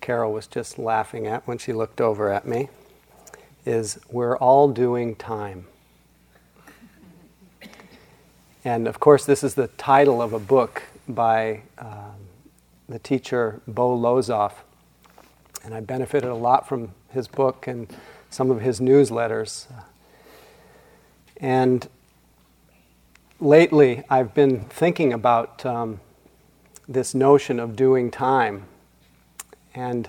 Carol was just laughing at when she looked over at me is we're all doing time. And of course, this is the title of a book by um, the teacher Bo Lozoff. And I benefited a lot from his book and some of his newsletters. And lately, I've been thinking about um, this notion of doing time. And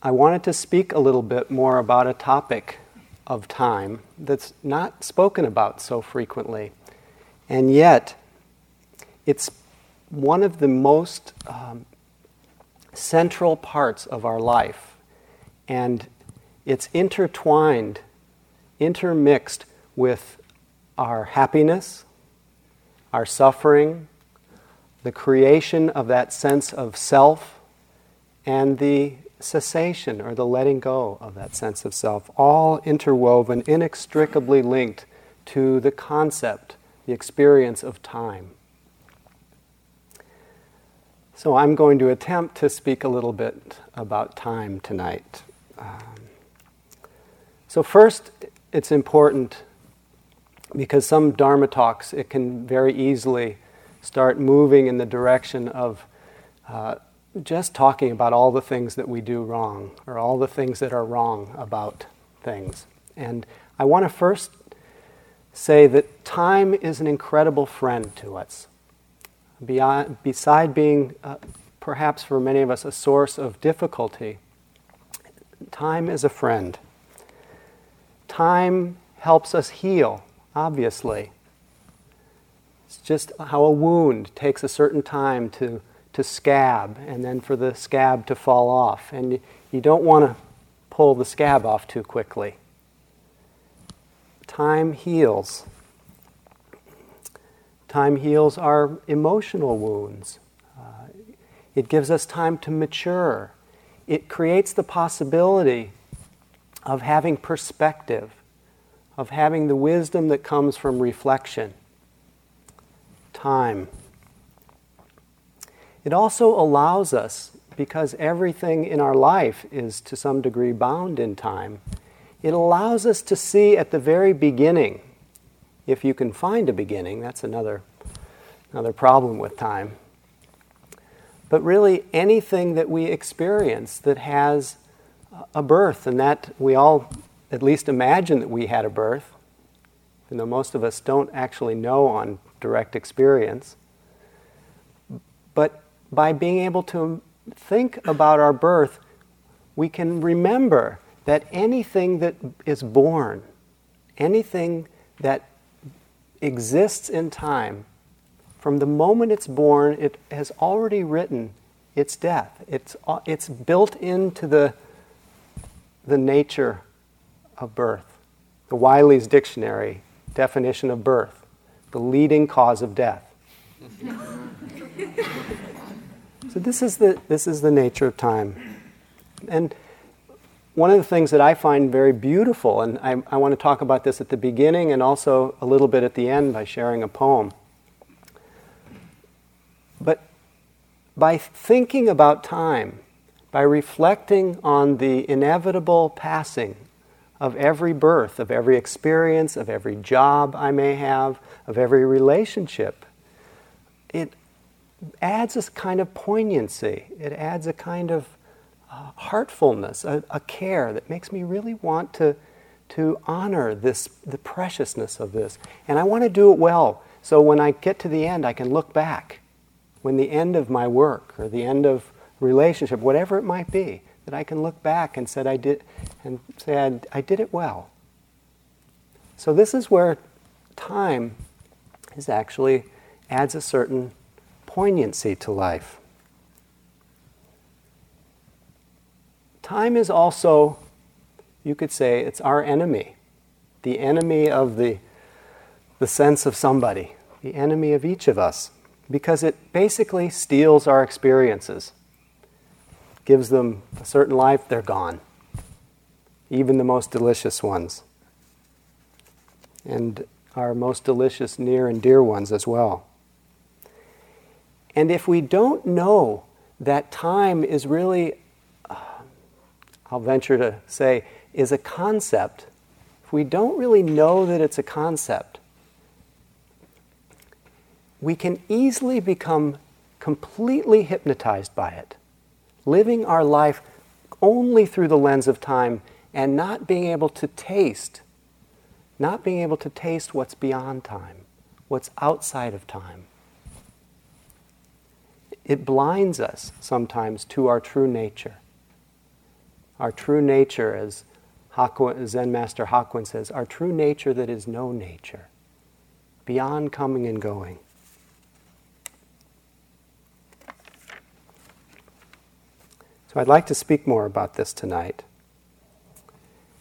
I wanted to speak a little bit more about a topic of time that's not spoken about so frequently. And yet, it's one of the most um, central parts of our life. And it's intertwined, intermixed with our happiness, our suffering, the creation of that sense of self, and the cessation or the letting go of that sense of self, all interwoven, inextricably linked to the concept, the experience of time. So I'm going to attempt to speak a little bit about time tonight. Um, so, first, it's important because some Dharma talks, it can very easily start moving in the direction of uh, just talking about all the things that we do wrong or all the things that are wrong about things. And I want to first say that time is an incredible friend to us. Beyond, beside being uh, perhaps for many of us a source of difficulty, time is a friend. Time helps us heal, obviously. It's just how a wound takes a certain time to to scab and then for the scab to fall off. And you don't want to pull the scab off too quickly. Time heals. Time heals our emotional wounds. Uh, it gives us time to mature. It creates the possibility of having perspective, of having the wisdom that comes from reflection. Time. It also allows us, because everything in our life is to some degree bound in time, it allows us to see at the very beginning, if you can find a beginning, that's another, another problem with time. But really, anything that we experience that has a birth, and that we all at least imagine that we had a birth, even though most of us don't actually know on direct experience. But by being able to think about our birth, we can remember that anything that is born, anything that exists in time, from the moment it's born, it has already written its death. It's, it's built into the, the nature of birth. The Wiley's Dictionary definition of birth, the leading cause of death. So this is the this is the nature of time, and one of the things that I find very beautiful, and I, I want to talk about this at the beginning and also a little bit at the end by sharing a poem. But by thinking about time, by reflecting on the inevitable passing of every birth, of every experience, of every job I may have, of every relationship, it adds a kind of poignancy. It adds a kind of uh, heartfulness, a, a, care that makes me really want to, to honor this, the preciousness of this. And I want to do it well. So when I get to the end, I can look back. When the end of my work or the end of relationship, whatever it might be, that I can look back and said I did, and say I, I did it well. So this is where time is actually adds a certain poignancy to life. Time is also, you could say, it's our enemy, the enemy of the, the sense of somebody, the enemy of each of us, because it basically steals our experiences, gives them a certain life, they're gone, even the most delicious ones, and our most delicious near and dear ones as well. And if we don't know that time is really, uh, I'll venture to say, is a concept. If we don't really know that it's a concept, we can easily become completely hypnotized by it, living our life only through the lens of time and not being able to taste, not being able to taste what's beyond time, what's outside of time. It blinds us sometimes to our true nature. Our true nature, as Zen Master Hakuin says, our true nature that is no nature, beyond coming and going. So I'd like to speak more about this tonight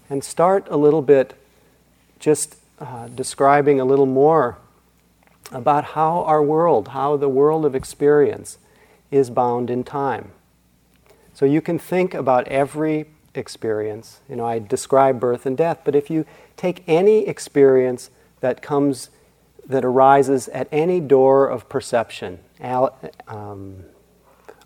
and start a little bit just uh, describing a little more about how our world, how the world of experience is bound in time. So you can think about every experience. You know, I describe birth and death, but if you take any experience that comes, that arises at any door of perception, Al, um,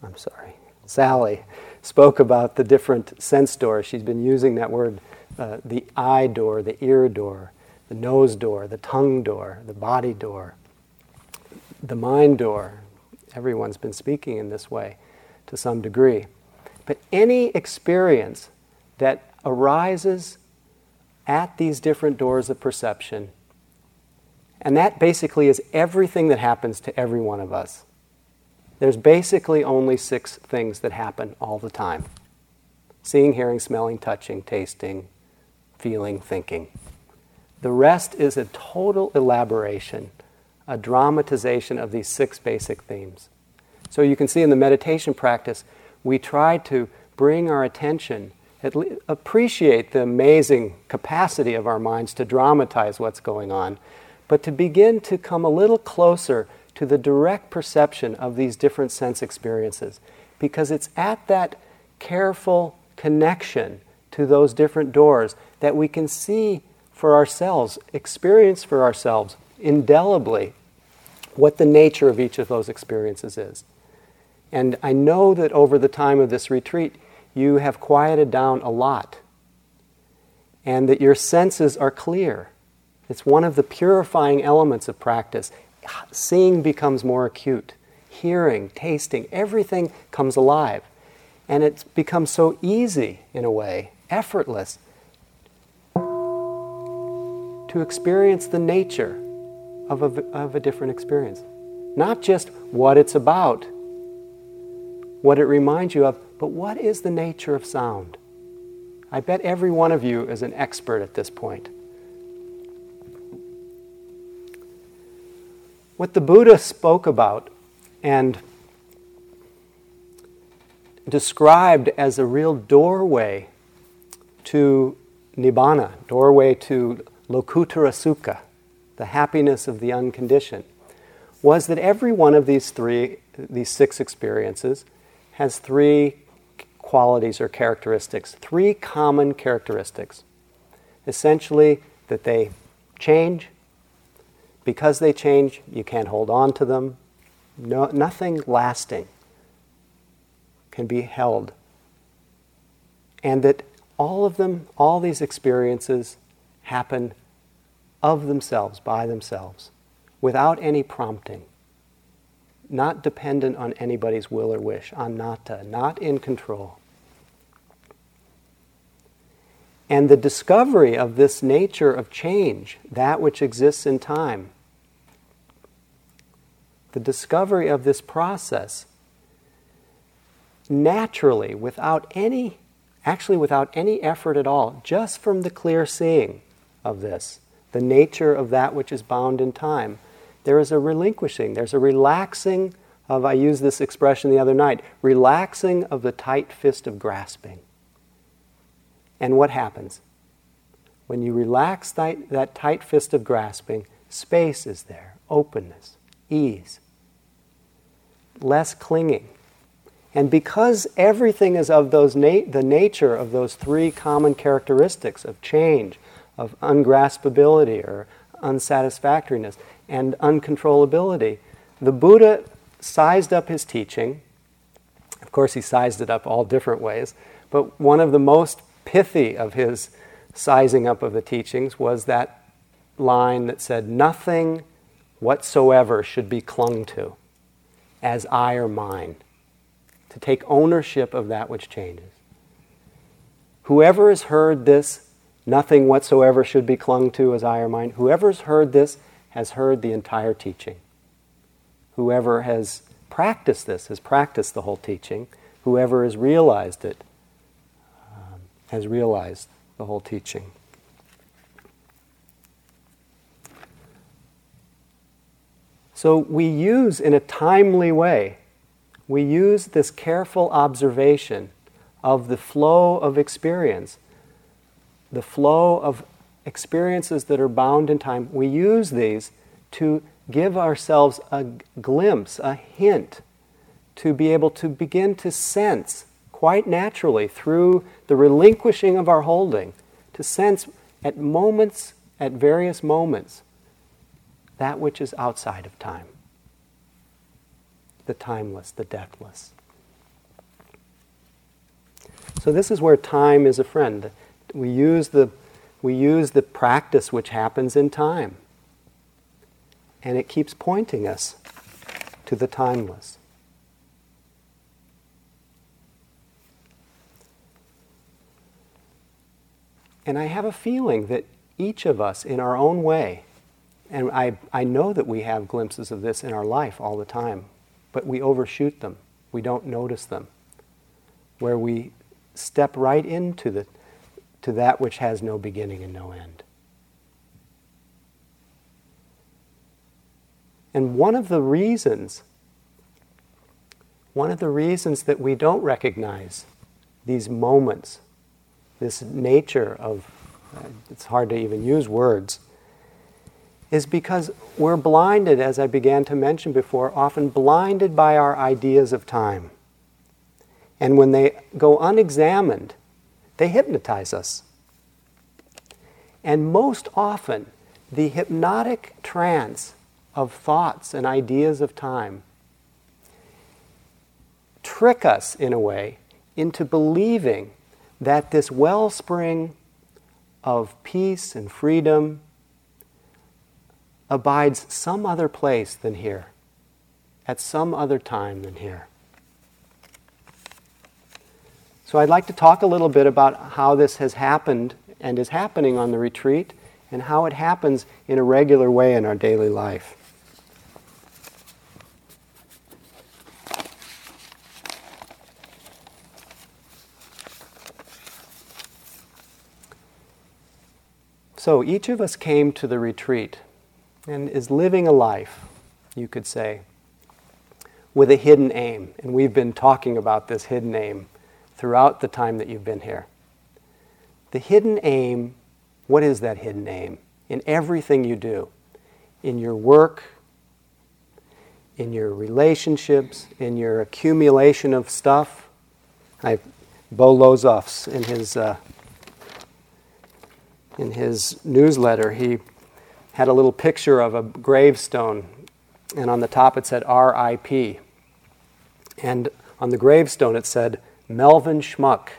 I'm sorry, Sally spoke about the different sense doors. She's been using that word, uh, the eye door, the ear door, the nose door, the tongue door, the body door, the mind door, Everyone's been speaking in this way to some degree. But any experience that arises at these different doors of perception, and that basically is everything that happens to every one of us. There's basically only six things that happen all the time seeing, hearing, smelling, touching, tasting, feeling, thinking. The rest is a total elaboration a dramatization of these six basic themes. So you can see in the meditation practice, we try to bring our attention, le- appreciate the amazing capacity of our minds to dramatize what's going on, but to begin to come a little closer to the direct perception of these different sense experiences. Because it's at that careful connection to those different doors that we can see for ourselves, experience for ourselves indelibly what the nature of each of those experiences is. And I know that over the time of this retreat, you have quieted down a lot and that your senses are clear. It's one of the purifying elements of practice. Seeing becomes more acute, hearing, tasting, everything comes alive. And it becomes so easy, in a way, effortless, to experience the nature of a, of a different experience. Not just what it's about, what it reminds you of, but what is the nature of sound? I bet every one of you is an expert at this point. What the Buddha spoke about and described as a real doorway to nibbana, doorway to lokuttara sukha, the happiness of the unconditioned, was that every one of these three, these six experiences, has three qualities or characteristics, three common characteristics. Essentially, that they change. Because they change, you can't hold on to them. No, nothing lasting can be held. And that all of them, all these experiences happen of themselves, by themselves, without any prompting, not dependent on anybody's will or wish, anatta, not in control. And the discovery of this nature of change, that which exists in time, the discovery of this process, naturally, without any, actually without any effort at all, just from the clear seeing of this, the nature of that which is bound in time, there is a relinquishing, there's a relaxing of, I used this expression the other night, relaxing of the tight fist of grasping. And what happens? When you relax that, that tight fist of grasping, space is there, openness, ease, less clinging. And because everything is of those na- the nature of those three common characteristics of change, of ungraspability or unsatisfactoriness and uncontrollability. The Buddha sized up his teaching Of course, he sized it up all different ways, but one of the most pithy of his sizing up of the teachings was that line that said, Nothing whatsoever should be clung to as I or mine, to take ownership of that which changes. Whoever has heard this, nothing whatsoever should be clung to as I or mine, Whoever's heard this has heard the entire teaching. Whoever has practiced this has practiced the whole teaching. Whoever has realized it um, has realized the whole teaching. So we use in a timely way, we use this careful observation of the flow of experience, the flow of experiences that are bound in time. We use these to give ourselves a glimpse, a hint, to be able to begin to sense quite naturally through the relinquishing of our holding, to sense at moments, at various moments, that which is outside of time the timeless, the deathless. So, this is where time is a friend. We use the, we use the practice which happens in time, and it keeps pointing us to the timeless. And I have a feeling that each of us, in our own way, and I, I know that we have glimpses of this in our life all the time, but we overshoot them. We don't notice them. Where we step right into the, to that which has no beginning and no end. And one of the reasons, one of the reasons that we don't recognize these moments, this nature of, it's hard to even use words, is because we're blinded, as I began to mention before, often blinded by our ideas of time. And when they go unexamined, they hypnotize us. And most often, the hypnotic trance of thoughts and ideas of time trick us, in a way, into believing that this wellspring of peace and freedom abides some other place than here, at some other time than here. So, I'd like to talk a little bit about how this has happened and is happening on the retreat and how it happens in a regular way in our daily life. So, each of us came to the retreat and is living a life, you could say, with a hidden aim. And we've been talking about this hidden aim throughout the time that you've been here. The hidden aim, what is that hidden aim? In everything you do, in your work, in your relationships, in your accumulation of stuff. I, Bo Lozoff's in his uh, in his newsletter, he had a little picture of a gravestone, and on the top it said R.I.P. And on the gravestone it said Melvin Schmuck,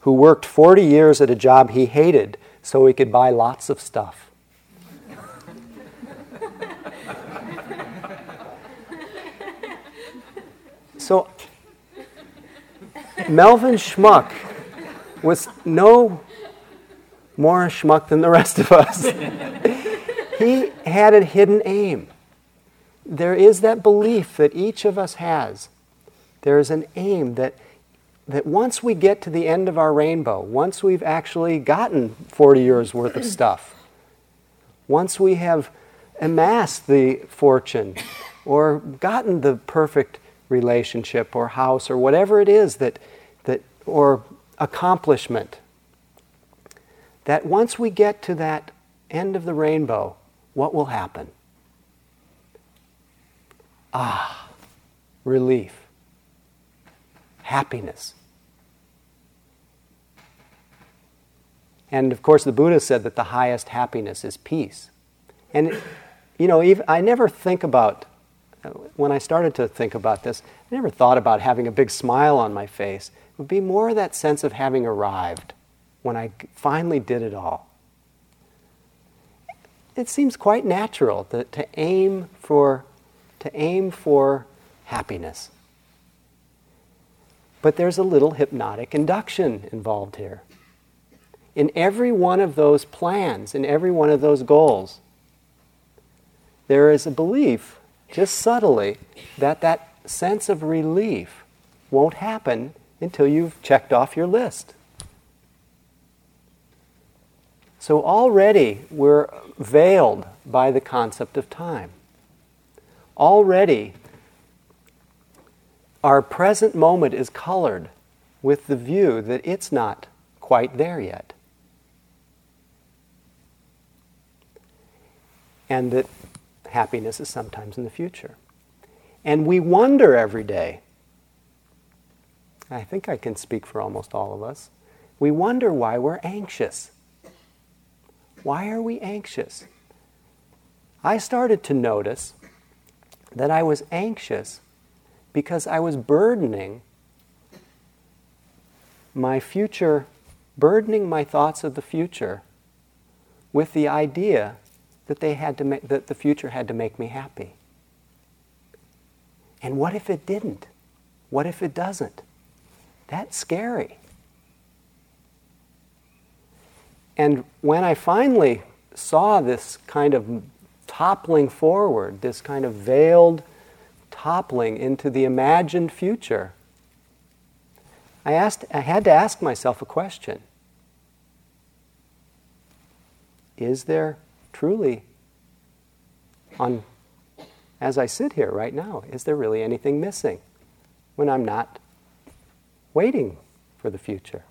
who worked 40 years at a job he hated so he could buy lots of stuff. so Melvin Schmuck was no more a schmuck than the rest of us. he had a hidden aim. There is that belief that each of us has. There is an aim that, that once we get to the end of our rainbow, once we've actually gotten 40 years worth of stuff, once we have amassed the fortune or gotten the perfect relationship or house or whatever it is that, that or accomplishment, that once we get to that end of the rainbow, what will happen? Ah, relief, happiness. And of course, the Buddha said that the highest happiness is peace. And, you know, even, I never think about when I started to think about this, I never thought about having a big smile on my face. It would be more that sense of having arrived when I finally did it all. It seems quite natural to, to aim for to aim for happiness. But there's a little hypnotic induction involved here. In every one of those plans, in every one of those goals, there is a belief, just subtly, that that sense of relief won't happen until you've checked off your list. So already we're veiled by the concept of time. Already our present moment is colored with the view that it's not quite there yet. And that happiness is sometimes in the future. And we wonder every day. I think I can speak for almost all of us. We wonder why we're anxious. Why are we anxious? I started to notice that I was anxious because I was burdening my future, burdening my thoughts of the future with the idea that they had to make, that the future had to make me happy. And what if it didn't? What if it doesn't? That's scary. And when I finally saw this kind of toppling forward, this kind of veiled toppling into the imagined future, I, asked, I had to ask myself a question Is there truly, on, as I sit here right now, is there really anything missing when I'm not waiting for the future?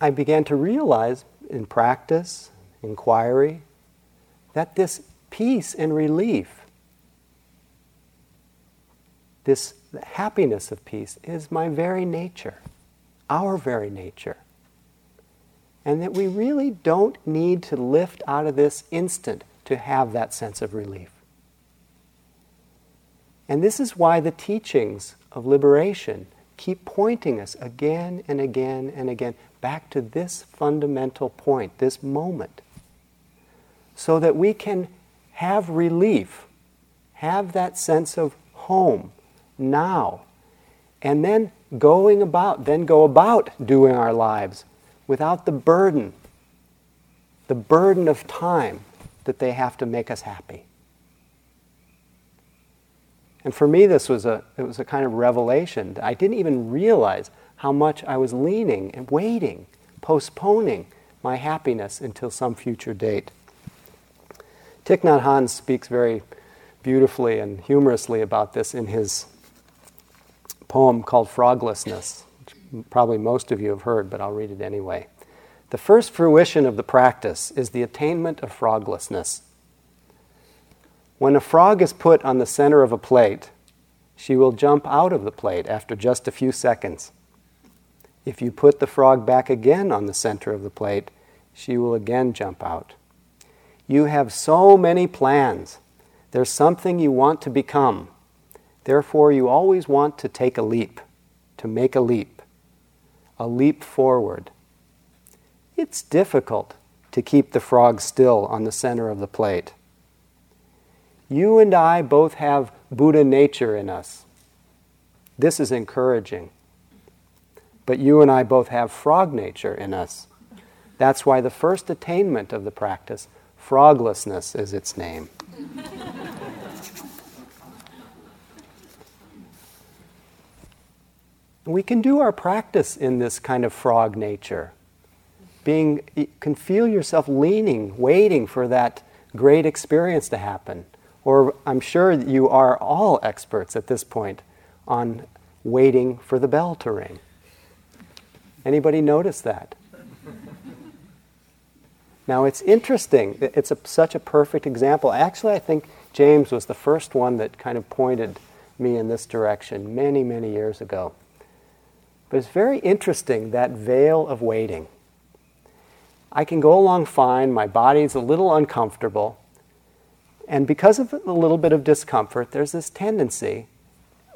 I began to realize in practice, inquiry, that this peace and relief, this happiness of peace, is my very nature, our very nature. And that we really don't need to lift out of this instant to have that sense of relief. And this is why the teachings of liberation keep pointing us again and again and again back to this fundamental point, this moment, so that we can have relief, have that sense of home now, and then going about, then go about doing our lives without the burden, the burden of time that they have to make us happy. And for me, this was a, it was a kind of revelation. I didn't even realize how much I was leaning and waiting, postponing my happiness until some future date. Thich Nhat Hanh speaks very beautifully and humorously about this in his poem called Froglessness, which probably most of you have heard, but I'll read it anyway. The first fruition of the practice is the attainment of froglessness. When a frog is put on the center of a plate, she will jump out of the plate after just a few seconds. If you put the frog back again on the center of the plate, she will again jump out. You have so many plans. There's something you want to become. Therefore, you always want to take a leap, to make a leap, a leap forward. It's difficult to keep the frog still on the center of the plate. You and I both have Buddha nature in us. This is encouraging. But you and I both have frog nature in us. That's why the first attainment of the practice, froglessness, is its name. we can do our practice in this kind of frog nature. Being, you can feel yourself leaning, waiting for that great experience to happen or I'm sure you are all experts at this point on waiting for the bell to ring. Anybody notice that? Now it's interesting. It's a, such a perfect example. Actually, I think James was the first one that kind of pointed me in this direction many, many years ago. But it's very interesting that veil of waiting. I can go along fine, my body's a little uncomfortable, and because of a little bit of discomfort, there's this tendency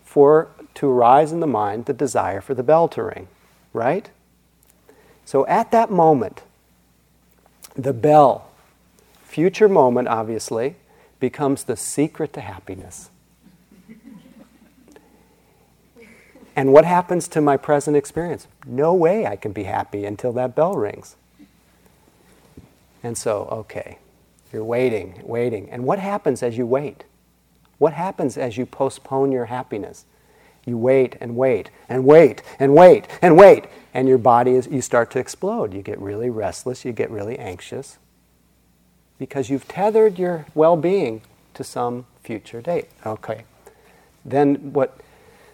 for to arise in the mind the desire for the bell to ring, right? So at that moment, the bell, future moment obviously, becomes the secret to happiness. And what happens to my present experience? No way I can be happy until that bell rings. And so, okay, you're waiting, waiting. And what happens as you wait? What happens as you postpone your happiness? You wait and wait and wait and wait and wait, and your body is, you start to explode. You get really restless, you get really anxious, because you've tethered your well being to some future date. Okay. Then what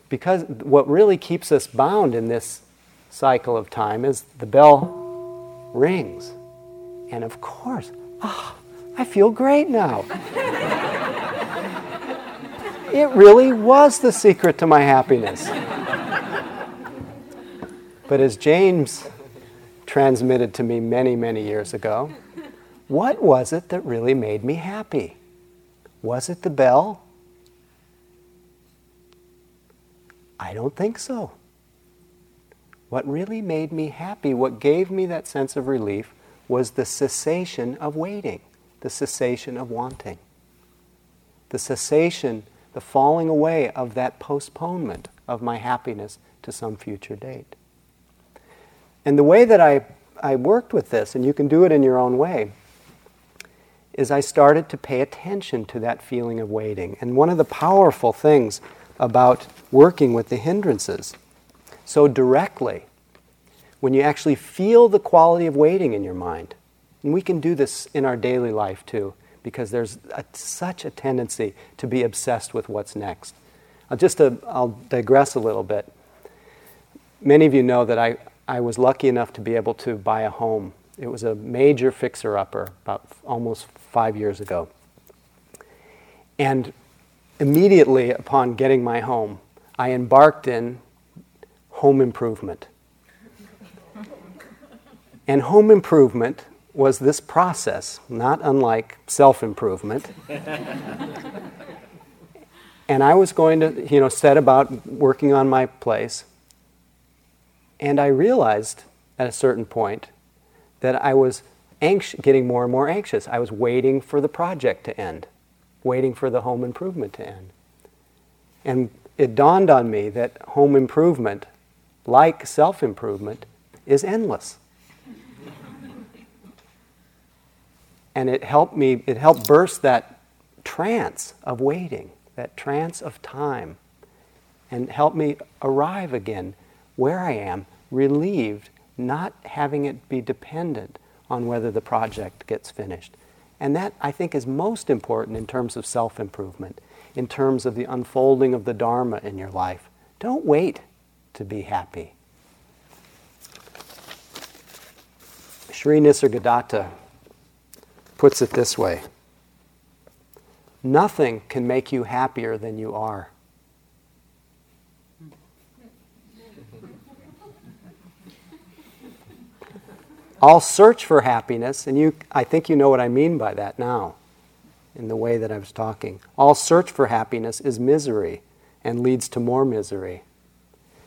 because what really keeps us bound in this cycle of time is the bell rings. And of course, oh, I feel great now. it really was the secret to my happiness. But as James transmitted to me many, many years ago, what was it that really made me happy? Was it the bell? I don't think so. What really made me happy, what gave me that sense of relief, was the cessation of waiting, the cessation of wanting, the cessation, the falling away of that postponement of my happiness to some future date. And the way that I, I worked with this, and you can do it in your own way, is I started to pay attention to that feeling of waiting. And one of the powerful things about working with the hindrances so directly when you actually feel the quality of waiting in your mind. And we can do this in our daily life too, because there's a, such a tendency to be obsessed with what's next. I'll just uh, I'll digress a little bit. Many of you know that I, I was lucky enough to be able to buy a home. It was a major fixer upper about almost five years ago. And immediately upon getting my home, I embarked in home improvement. and home improvement was this process, not unlike self improvement. and I was going to, you know, set about working on my place. And I realized at a certain point that I was anx- getting more and more anxious. I was waiting for the project to end waiting for the home improvement to end. And it dawned on me that home improvement, like self improvement, is endless. And it helped me, it helped burst that trance of waiting, that trance of time, and help me arrive again where I am, relieved, not having it be dependent on whether the project gets finished. And that, I think, is most important in terms of self improvement, in terms of the unfolding of the Dharma in your life. Don't wait to be happy. Sri Nisargadatta puts it this way Nothing can make you happier than you are. I'll search for happiness, and you, I think you know what I mean by that now, in the way that I was talking. All search for happiness is misery and leads to more misery.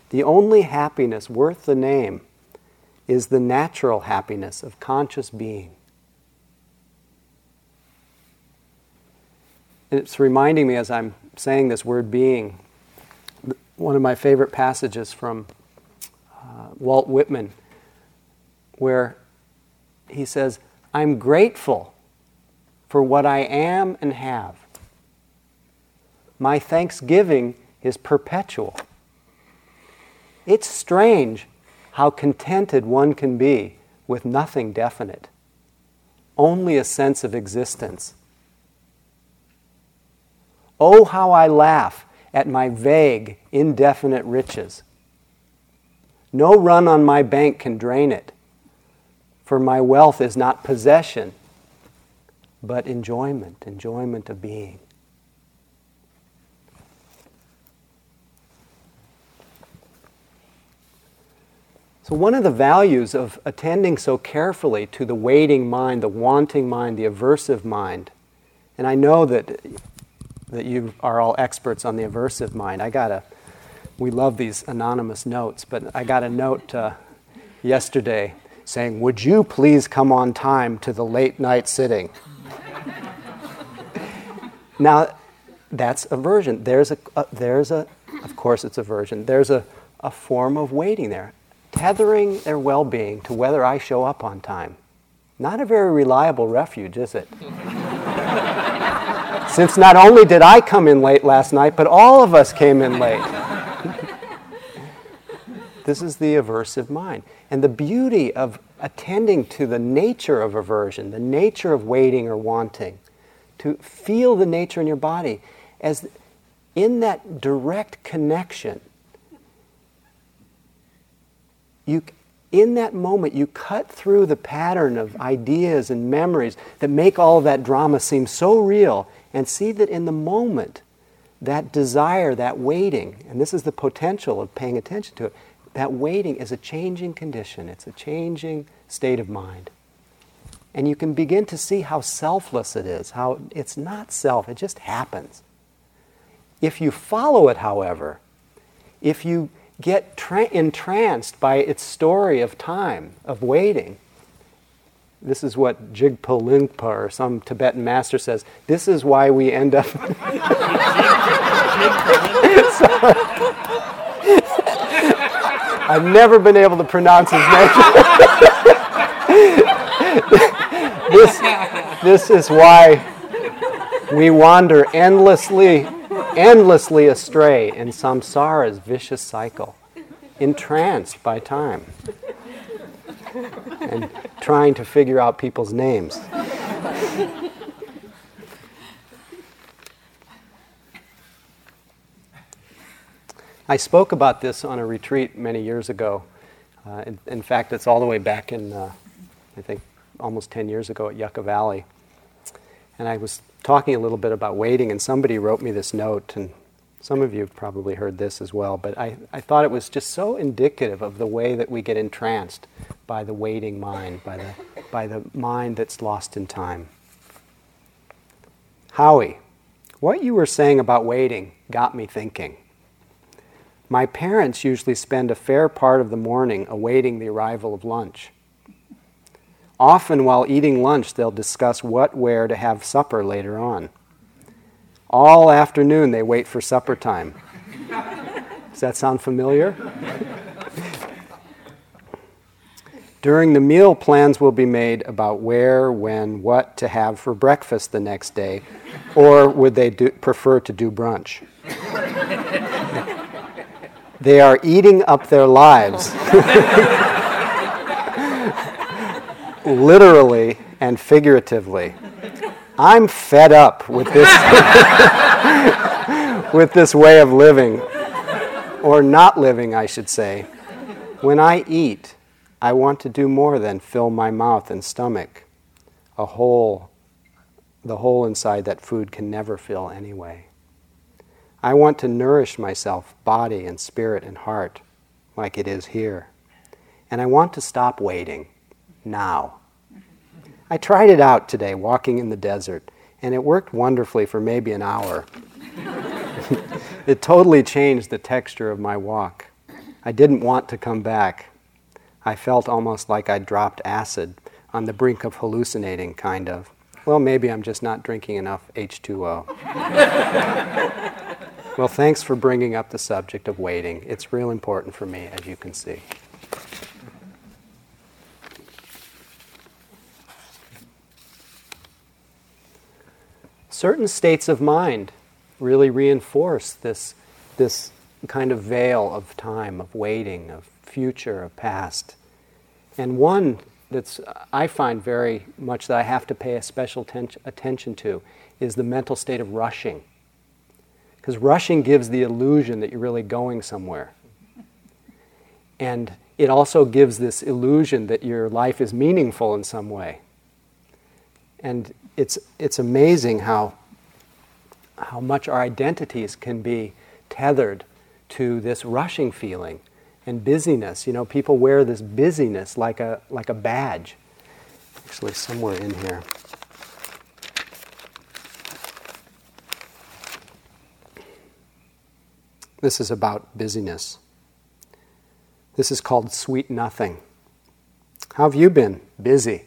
The only happiness worth the name is the natural happiness of conscious being. It's reminding me as I'm saying this word being, one of my favorite passages from uh, Walt Whitman, where he says, I'm grateful for what I am and have. My thanksgiving is perpetual. It's strange how contented one can be with nothing definite, only a sense of existence. Oh, how I laugh at my vague, indefinite riches. No run on my bank can drain it. For my wealth is not possession, but enjoyment, enjoyment of being. So, one of the values of attending so carefully to the waiting mind, the wanting mind, the aversive mind, and I know that, that you are all experts on the aversive mind. I got a, we love these anonymous notes, but I got a note uh, yesterday saying, Would you please come on time to the late night sitting? now, that's aversion. There's a, uh, there's a, of course, it's aversion. There's a, a form of waiting there tethering their well being to whether I show up on time. Not a very reliable refuge, is it? Since not only did I come in late last night, but all of us came in late. this is the aversive mind. And the beauty of attending to the nature of aversion, the nature of waiting or wanting, to feel the nature in your body as in that direct connection you, in that moment, you cut through the pattern of ideas and memories that make all of that drama seem so real and see that in the moment, that desire, that waiting, and this is the potential of paying attention to it, that waiting is a changing condition, it's a changing state of mind. And you can begin to see how selfless it is, how it's not self, it just happens. If you follow it, however, if you get tra- entranced by its story of time, of waiting. This is what Jigpo Lingpa or some Tibetan master says. This is why we end up. I've never been able to pronounce his name. this, this is why we wander endlessly endlessly astray in samsara's vicious cycle, entranced by time and trying to figure out people's names. I spoke about this on a retreat many years ago. Uh, in, in, fact, it's all the way back in, uh, I think, almost 10 years ago at Yucca Valley. And I was talking a little bit about waiting, and somebody wrote me this note, and some of you have probably heard this as well, but I, I thought it was just so indicative of the way that we get entranced by the waiting mind, by the, by the mind that's lost in time. Howie, what you were saying about waiting got me thinking. My parents usually spend a fair part of the morning awaiting the arrival of lunch. Often, while eating lunch, they'll discuss what, where to have supper later on. All afternoon, they wait for supper time. Does that sound familiar? During the meal, plans will be made about where, when, what to have for breakfast the next day, or would they do, prefer to do brunch? they are eating up their lives. literally and figuratively. I'm fed up with this with this way of living or not living, I should say. When I eat, I want to do more than fill my mouth and stomach. A hole the hole inside that food can never fill anyway. I want to nourish myself, body and spirit and heart, like it is here. And I want to stop waiting now. I tried it out today, walking in the desert, and it worked wonderfully for maybe an hour. it totally changed the texture of my walk. I didn't want to come back. I felt almost like I'd dropped acid on the brink of hallucinating, kind of. Well, maybe I'm just not drinking enough H2O. well, thanks for bringing up the subject of waiting. It's real important for me, as you can see. Certain states of mind really reinforce this, this kind of veil of time, of waiting, of future, of past. And one that's I find very much that I have to pay a special ten- attention to is the mental state of rushing. Because rushing gives the illusion that you're really going somewhere. And it also gives this illusion that your life is meaningful in some way. And it's, it's amazing how, how much our identities can be tethered to this rushing feeling. and busyness. You know, people wear this busyness like a, like a badge. Actually, somewhere in here. This is about busyness. This is called sweet nothing. How have you been? Busy.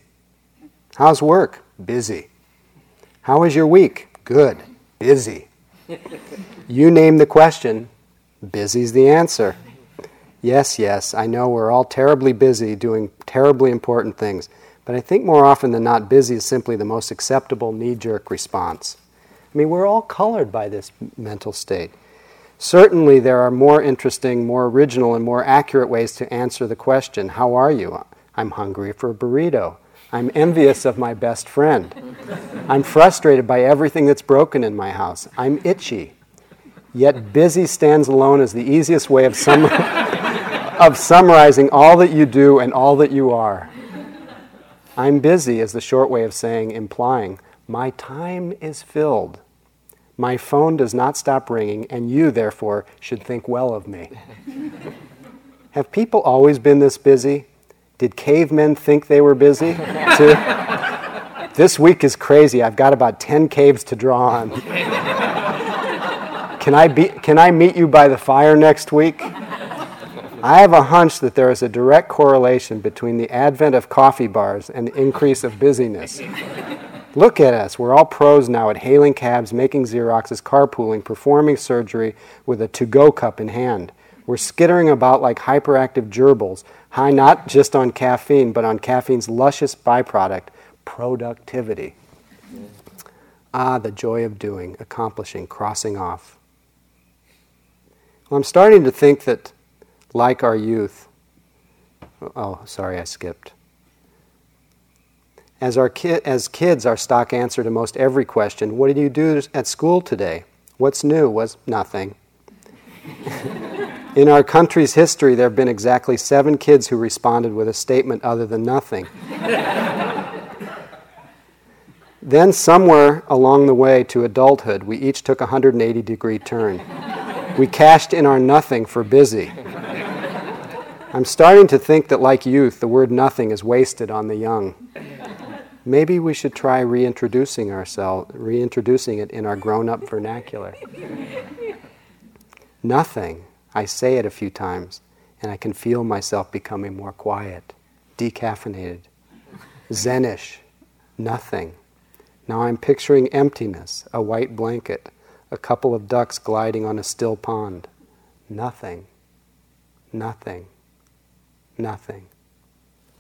How's work? Busy. How was your week? Good. Busy. You name the question, busy's the answer. Yes, yes, I know we're all terribly busy doing terribly important things, but I think more often than not, busy is simply the most acceptable knee jerk response. I mean, we're all colored by this mental state. Certainly, there are more interesting, more original, and more accurate ways to answer the question How are you? I'm hungry for a burrito. I'm envious of my best friend. I'm frustrated by everything that's broken in my house. I'm itchy. Yet busy stands alone as the easiest way of, sum- of summarizing all that you do and all that you are. I'm busy is the short way of saying, implying, my time is filled. My phone does not stop ringing, and you, therefore, should think well of me. Have people always been this busy? Did cavemen think they were busy? too? this week is crazy. I've got about 10 caves to draw on. Can I, be, can I meet you by the fire next week? I have a hunch that there is a direct correlation between the advent of coffee bars and the increase of busyness. Look at us. We're all pros now at hailing cabs, making Xeroxes, carpooling, performing surgery with a to go cup in hand. We're skittering about like hyperactive gerbils, high not just on caffeine, but on caffeine's luscious byproduct, productivity. Ah, the joy of doing, accomplishing, crossing off. Well, I'm starting to think that, like our youth, oh, sorry, I skipped. As, our ki- as kids, our stock answer to most every question What did you do at school today? What's new? Was nothing. In our country's history, there have been exactly seven kids who responded with a statement other than nothing. then, somewhere along the way to adulthood, we each took a 180 degree turn. We cashed in our nothing for busy. I'm starting to think that, like youth, the word nothing is wasted on the young. Maybe we should try reintroducing ourselves, reintroducing it in our grown up vernacular. Nothing I say it a few times, and I can feel myself becoming more quiet, decaffeinated, zenish, nothing. Now I'm picturing emptiness, a white blanket, a couple of ducks gliding on a still pond. Nothing, nothing, nothing.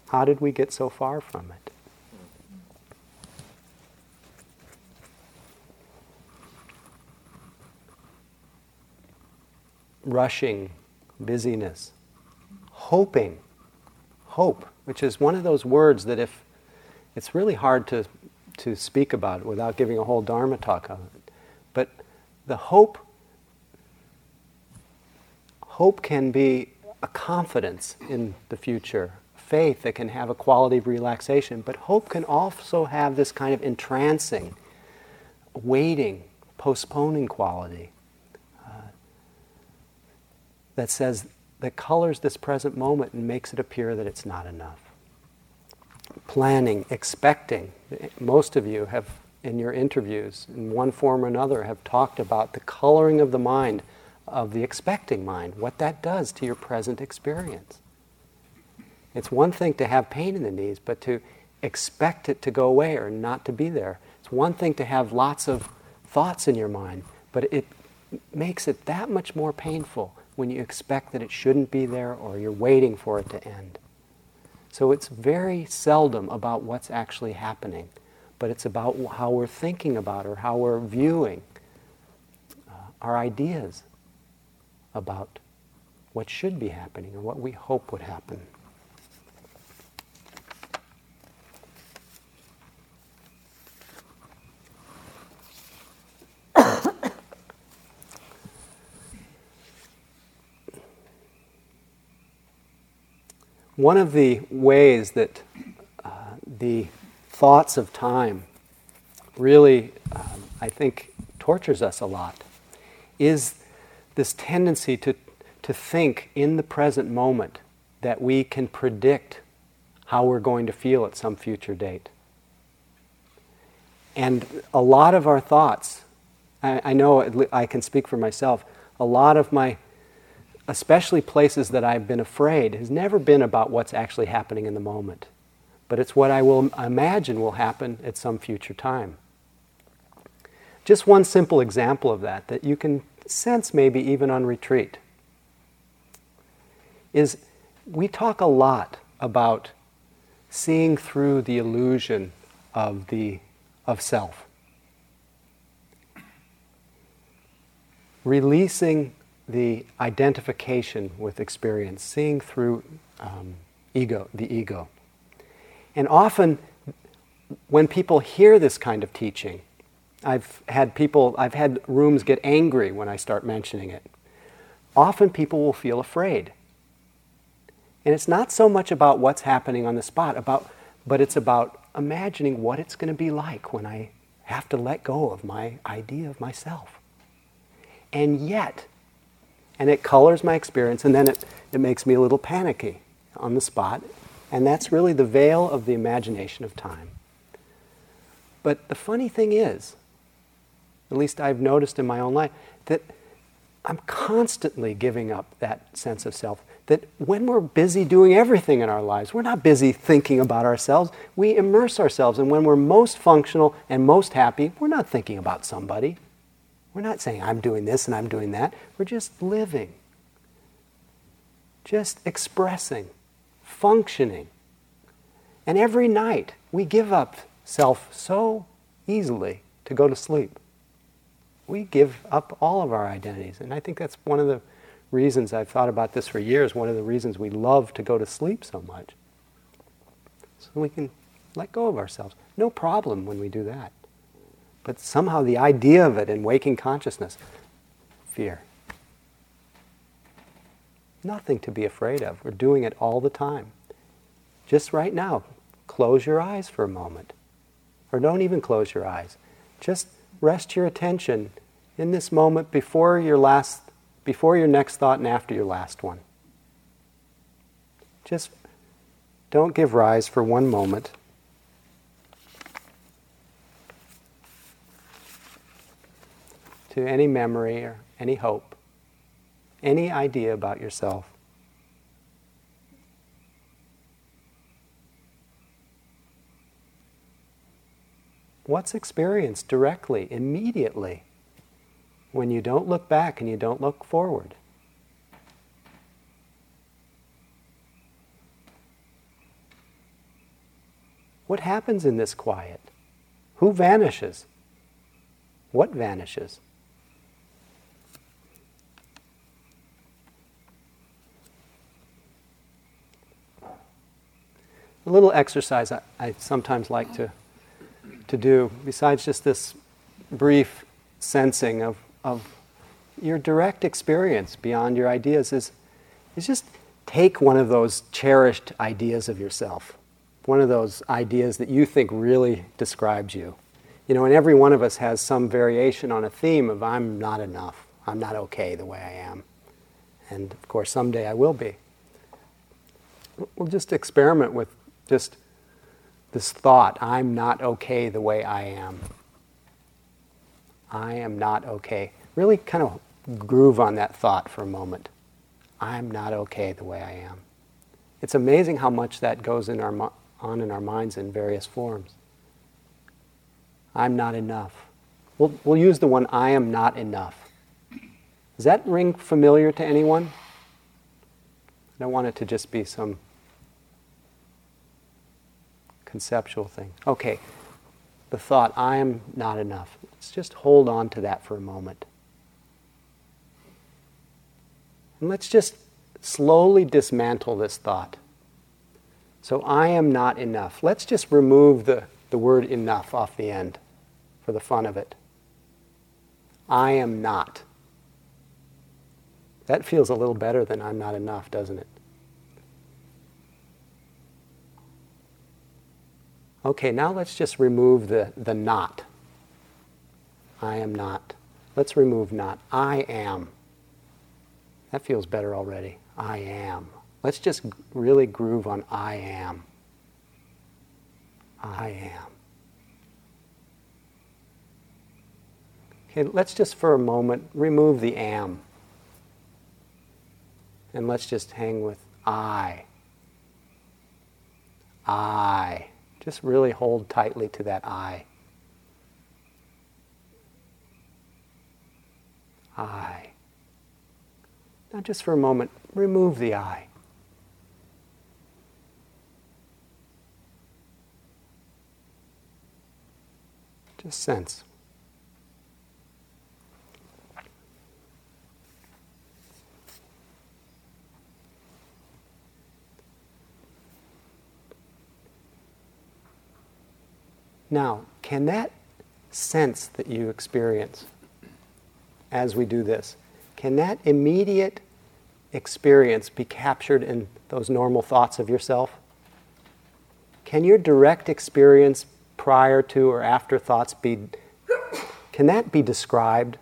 How did we get so far from it? Rushing, busyness, hoping, hope, which is one of those words that if it's really hard to, to speak about it without giving a whole Dharma talk on it. But the hope, hope can be a confidence in the future, faith that can have a quality of relaxation, but hope can also have this kind of entrancing, waiting, postponing quality that says, that colors this present moment and makes it appear that it's not enough. Planning, expecting. Most of you have, in your interviews, in one form or another, have talked about the coloring of the mind, of the expecting mind, what that does to your present experience. It's one thing to have pain in the knees, but to expect it to go away or not to be there. It's one thing to have lots of thoughts in your mind, but it makes it that much more painful when you expect that it shouldn't be there or you're waiting for it to end. So it's very seldom about what's actually happening, but it's about how we're thinking about or how we're viewing uh, our ideas about what should be happening or what we hope would happen. One of the ways that uh, the thoughts of time really, um, I think, tortures us a lot is this tendency to, to think in the present moment that we can predict how we're going to feel at some future date. And a lot of our thoughts, I, I know I can speak for myself, a lot of my, especially places that I've been afraid, has never been about what's actually happening in the moment. But it's what I will imagine will happen at some future time. Just one simple example of that, that you can sense maybe even on retreat, is we talk a lot about seeing through the illusion of the of self. Releasing the identification with experience, seeing through um, ego, the ego. And often, when people hear this kind of teaching, I've had people, I've had rooms get angry when I start mentioning it. Often people will feel afraid. And it's not so much about what's happening on the spot, about, but it's about imagining what it's going to be like when I have to let go of my idea of myself. And yet, and it colors my experience, and then it, it makes me a little panicky on the spot. And that's really the veil of the imagination of time. But the funny thing is, at least I've noticed in my own life, that I'm constantly giving up that sense of self that when we're busy doing everything in our lives, we're not busy thinking about ourselves. We immerse ourselves. And when we're most functional and most happy, we're not thinking about somebody. We're not saying, I'm doing this and I'm doing that. We're just living, just expressing, functioning. And every night, we give up self so easily to go to sleep. We give up all of our identities. And I think that's one of the reasons I've thought about this for years, one of the reasons we love to go to sleep so much. So we can let go of ourselves. No problem when we do that. But somehow the idea of it in waking consciousness, fear. Nothing to be afraid of. We're doing it all the time. Just right now, close your eyes for a moment. Or don't even close your eyes. Just rest your attention in this moment before your last before your next thought and after your last one. Just don't give rise for one moment to any memory or any hope, any idea about yourself. What's experienced directly, immediately? when you don't look back and you don't look forward. What happens in this quiet? Who vanishes? What vanishes? Little exercise I, I sometimes like to, to do, besides just this brief sensing of of your direct experience beyond your ideas is, is just take one of those cherished ideas of yourself, one of those ideas that you think really describes you. You know, and every one of us has some variation on a theme of I'm not enough, I'm not okay the way I am. And of course, someday I will be. We'll just experiment with just this thought I'm not okay the way I am. I am not okay. Really kind of groove on that thought for a moment. I'm not okay the way I am. It's amazing how much that goes in our, on in our minds in various forms. I'm not enough. We'll, we'll use the one, I am not enough. Does that ring familiar to anyone? I don't want it to just be some conceptual thing. Okay, the thought, I am not enough. Let's just hold on to that for a moment. And let's just slowly dismantle this thought. So, I am not enough. Let's just remove the, the word enough off the end for the fun of it. I am not. That feels a little better than I'm not enough, doesn't it? Okay, now let's just remove the, the not. I am not. Let's remove not. I am. That feels better already. I am. Let's just really groove on I am. I am. Okay, let's just for a moment remove the am. And let's just hang with I. I. Just really hold tightly to that I. I. Now, just for a moment, remove the I. Just sense. Now, can that sense that you experience as we do this, can that immediate experience be captured in those normal thoughts of yourself? Can your direct experience prior to or after thoughts be can that be described?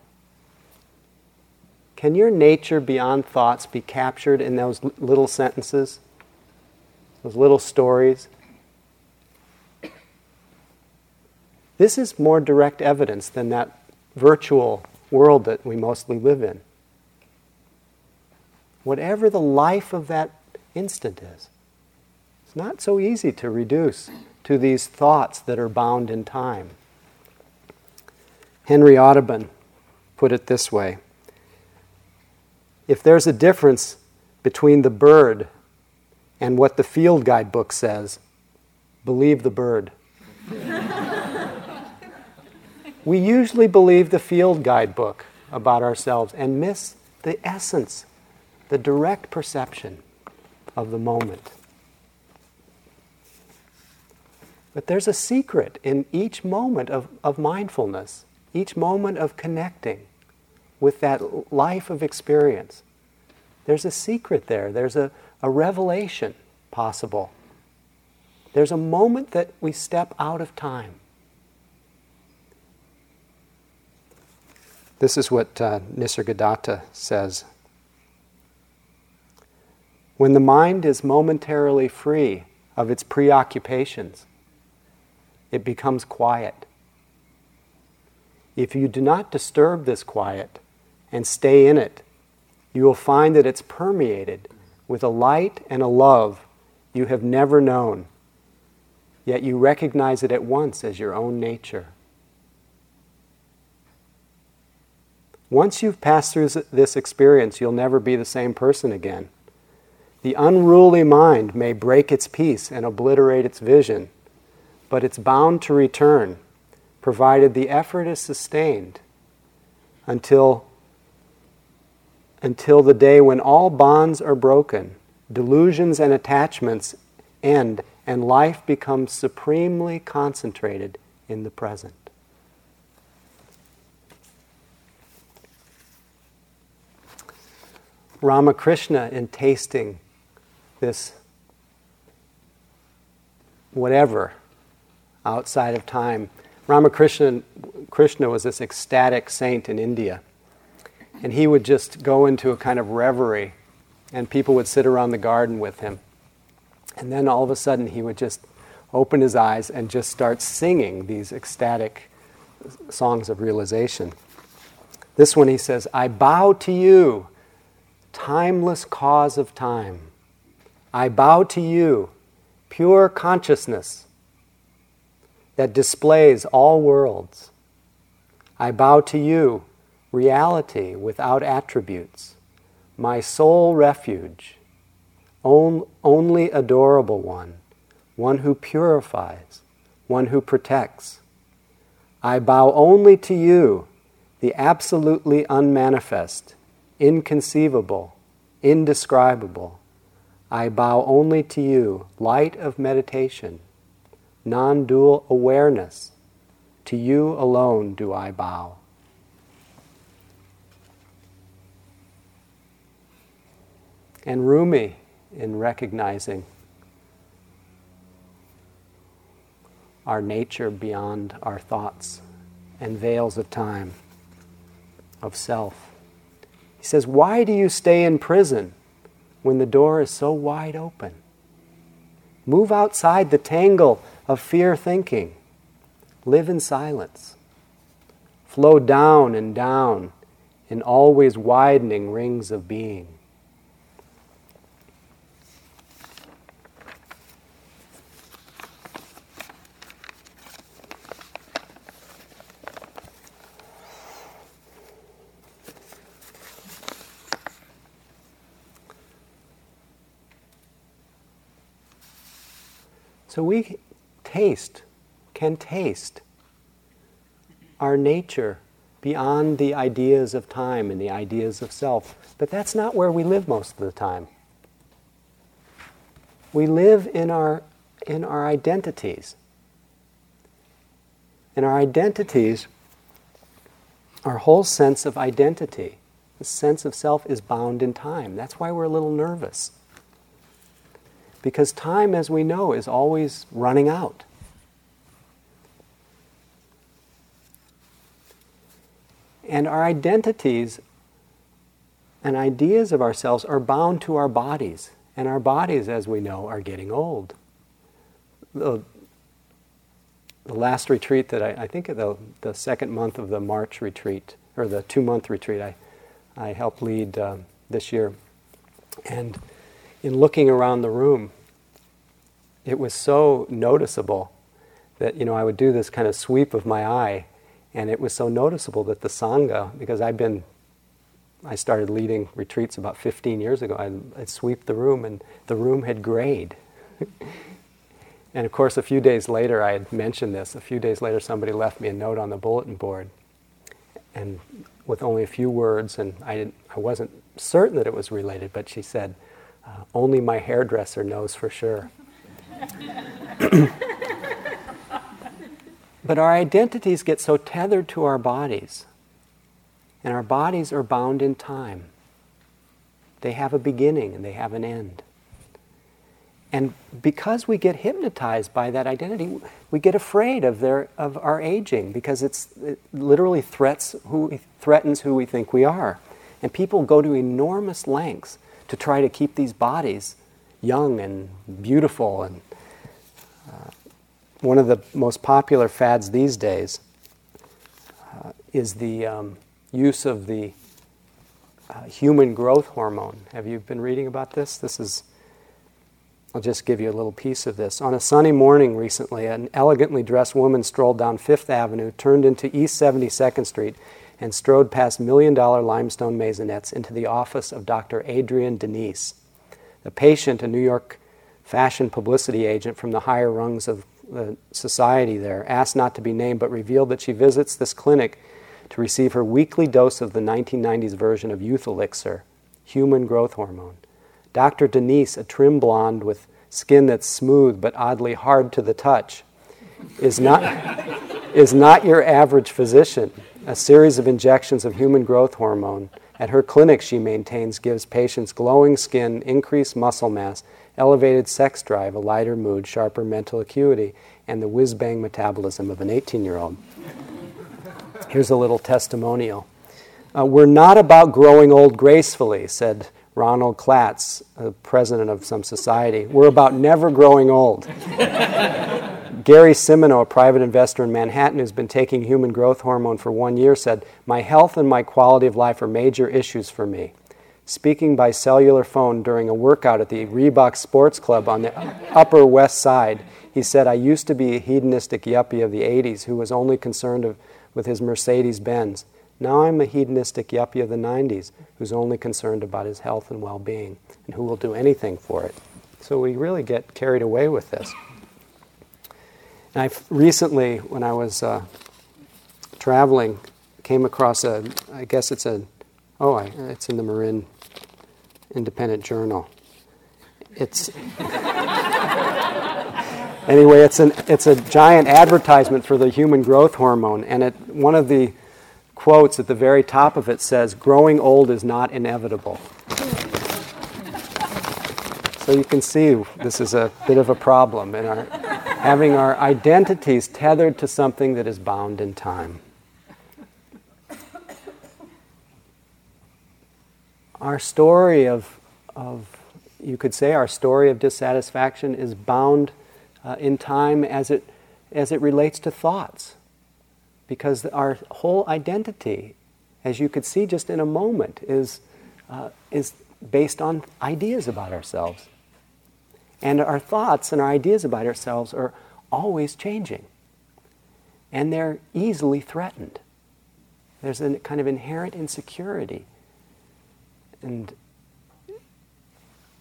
Can your nature beyond thoughts be captured in those little sentences? Those little stories? This is more direct evidence than that virtual world that we mostly live in. Whatever the life of that instant is, it's not so easy to reduce to these thoughts that are bound in time. Henry Audubon put it this way If there's a difference between the bird and what the field guide book says, believe the bird. We usually believe the field guidebook about ourselves and miss the essence, the direct perception of the moment. But there's a secret in each moment of, of mindfulness, each moment of connecting with that life of experience. There's a secret there, there's a, a revelation possible. There's a moment that we step out of time This is what uh, Nisargadatta says. When the mind is momentarily free of its preoccupations, it becomes quiet. If you do not disturb this quiet and stay in it, you will find that it's permeated with a light and a love you have never known, yet you recognize it at once as your own nature. Once you've passed through this experience, you'll never be the same person again. The unruly mind may break its peace and obliterate its vision, but it's bound to return, provided the effort is sustained until, until the day when all bonds are broken, delusions and attachments end, and life becomes supremely concentrated in the present. Ramakrishna in tasting this whatever outside of time. Ramakrishna Krishna was this ecstatic saint in India. And he would just go into a kind of reverie, and people would sit around the garden with him. And then all of a sudden, he would just open his eyes and just start singing these ecstatic songs of realization. This one he says, I bow to you, timeless cause of time. I bow to you, pure consciousness that displays all worlds. I bow to you, reality without attributes, my sole refuge, on, only adorable one, one who purifies, one who protects. I bow only to you, the absolutely unmanifest inconceivable, indescribable. I bow only to you, light of meditation, non dual awareness. To you alone do I bow. And Rumi, in recognizing our nature beyond our thoughts and veils of time, of self He says, Why do you stay in prison when the door is so wide open? Move outside the tangle of fear thinking. Live in silence. Flow down and down in always widening rings of being. So we taste, can taste our nature beyond the ideas of time and the ideas of self. But that's not where we live most of the time. We live in our, in our identities. And our identities, our whole sense of identity, the sense of self is bound in time. That's why we're a little nervous. Because time, as we know, is always running out. And our identities and ideas of ourselves are bound to our bodies. And our bodies, as we know, are getting old. The, the last retreat that I, I think the, the second month of the March retreat, or the two month retreat, I, I helped lead uh, this year. And in looking around the room, it was so noticeable that you know I would do this kind of sweep of my eye, and it was so noticeable that the sangha, because I've been, I started leading retreats about 15 years ago. I, I'd sweep the room, and the room had grayed. and of course, a few days later, I had mentioned this. A few days later, somebody left me a note on the bulletin board, and with only a few words, and I, I wasn't certain that it was related, but she said, uh, "Only my hairdresser knows for sure." but our identities get so tethered to our bodies, and our bodies are bound in time. They have a beginning and they have an end. And because we get hypnotized by that identity, we get afraid of, their, of our aging because it's, it literally threats who, threatens who we think we are. And people go to enormous lengths to try to keep these bodies young and beautiful and uh, one of the most popular fads these days uh, is the um, use of the uh, human growth hormone. Have you been reading about this? This is, I'll just give you a little piece of this. On a sunny morning recently, an elegantly dressed woman strolled down Fifth Avenue, turned into East 72nd Street, and strode past million dollar limestone maisonettes into the office of Dr. Adrienne Denese. The patient, a New York fashion publicity agent from the higher rungs of the society there, asked not to be named, but revealed that she visits this clinic to receive her weekly dose of the 1990s version of Youth Elixir, human growth hormone. Dr. Denese, a trim blonde with skin that's smooth but oddly hard to the touch, is not, is not your average physician. A series of injections of human growth hormone at her clinic, she maintains, gives patients glowing skin, increased muscle mass, elevated sex drive, a lighter mood, sharper mental acuity, and the whiz bang metabolism of an 18 year old. Here's a little testimonial. Uh, we're not about growing old gracefully, said Ronald Klatz, uh, president of some society. We're about never growing old. Gary Simino, a private investor in Manhattan who's been taking human growth hormone for one year, said, My health and my quality of life are major issues for me speaking by cellular phone during a workout at the Reebok Sports Club on the Upper West Side. He said, I used to be a hedonistic yuppie of the 80s who was only concerned of, with his Mercedes Benz. Now I'm a hedonistic yuppie of the 90s who's only concerned about his health and well being and who will do anything for it. So we really get carried away with this. And I recently, when I was uh, traveling, came across a, I guess it's a, oh, I, it's in the Marin Independent Journal. It's anyway, it's an it's a giant advertisement for the human growth hormone, and it one of the quotes at the very top of it says, "Growing old is not inevitable." So you can see this is a bit of a problem in our having our identities tethered to something that is bound in time. our story of, of, you could say, our story of dissatisfaction is bound uh, in time as it, as it relates to thoughts. Because our whole identity, as you could see just in a moment, is, uh, is based on ideas about ourselves. And our thoughts and our ideas about ourselves are always changing. And they're easily threatened. There's a kind of inherent insecurity. And,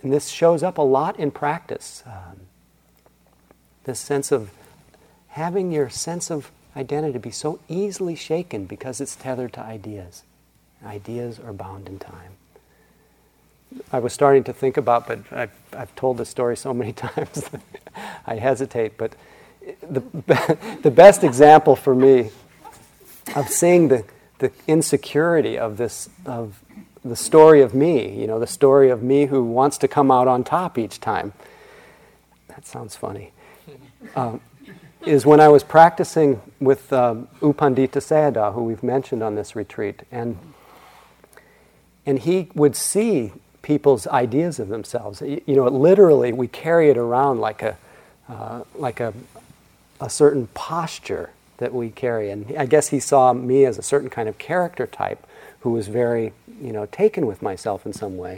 and this shows up a lot in practice. Um, this sense of having your sense of identity be so easily shaken because it's tethered to ideas. Ideas are bound in time. I was starting to think about, but I've, I've told this story so many times I hesitate. But the, the best example for me of seeing the, the insecurity of this, of the story of me, you know, the story of me who wants to come out on top each time. That sounds funny. Um, is when I was practicing with um, U Pandita Sayadaw, who we've mentioned on this retreat, and and he would see people's ideas of themselves. You know, literally, we carry it around like a, uh, like a, a certain posture that we carry. And I guess he saw me as a certain kind of character type who was very, you know, taken with myself in some way.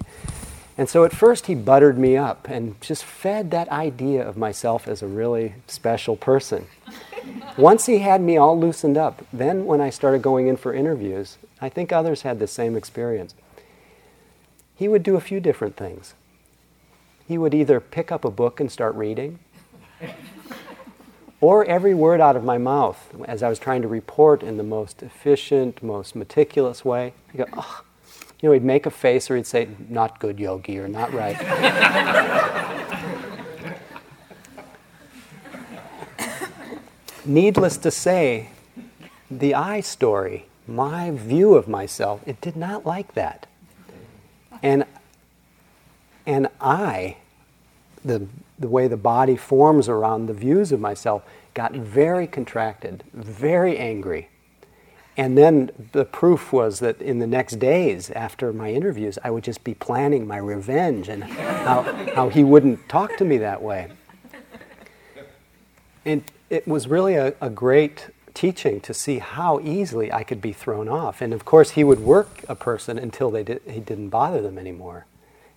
And so at first he buttered me up and just fed that idea of myself as a really special person. Once he had me all loosened up, then when I started going in for interviews, I think others had the same experience he would do a few different things. He would either pick up a book and start reading, or every word out of my mouth, as I was trying to report in the most efficient, most meticulous way, he'd go, oh. You know, he'd make a face or he'd say, not good, yogi, or not right. Needless to say, the I story, my view of myself, it did not like that. And, and I, the, the way the body forms around the views of myself, got very contracted, very angry. And then the proof was that in the next days after my interviews, I would just be planning my revenge and how, how he wouldn't talk to me that way. And it was really a, a great teaching to see how easily I could be thrown off. And of course, he would work a person until they he didn't bother them anymore.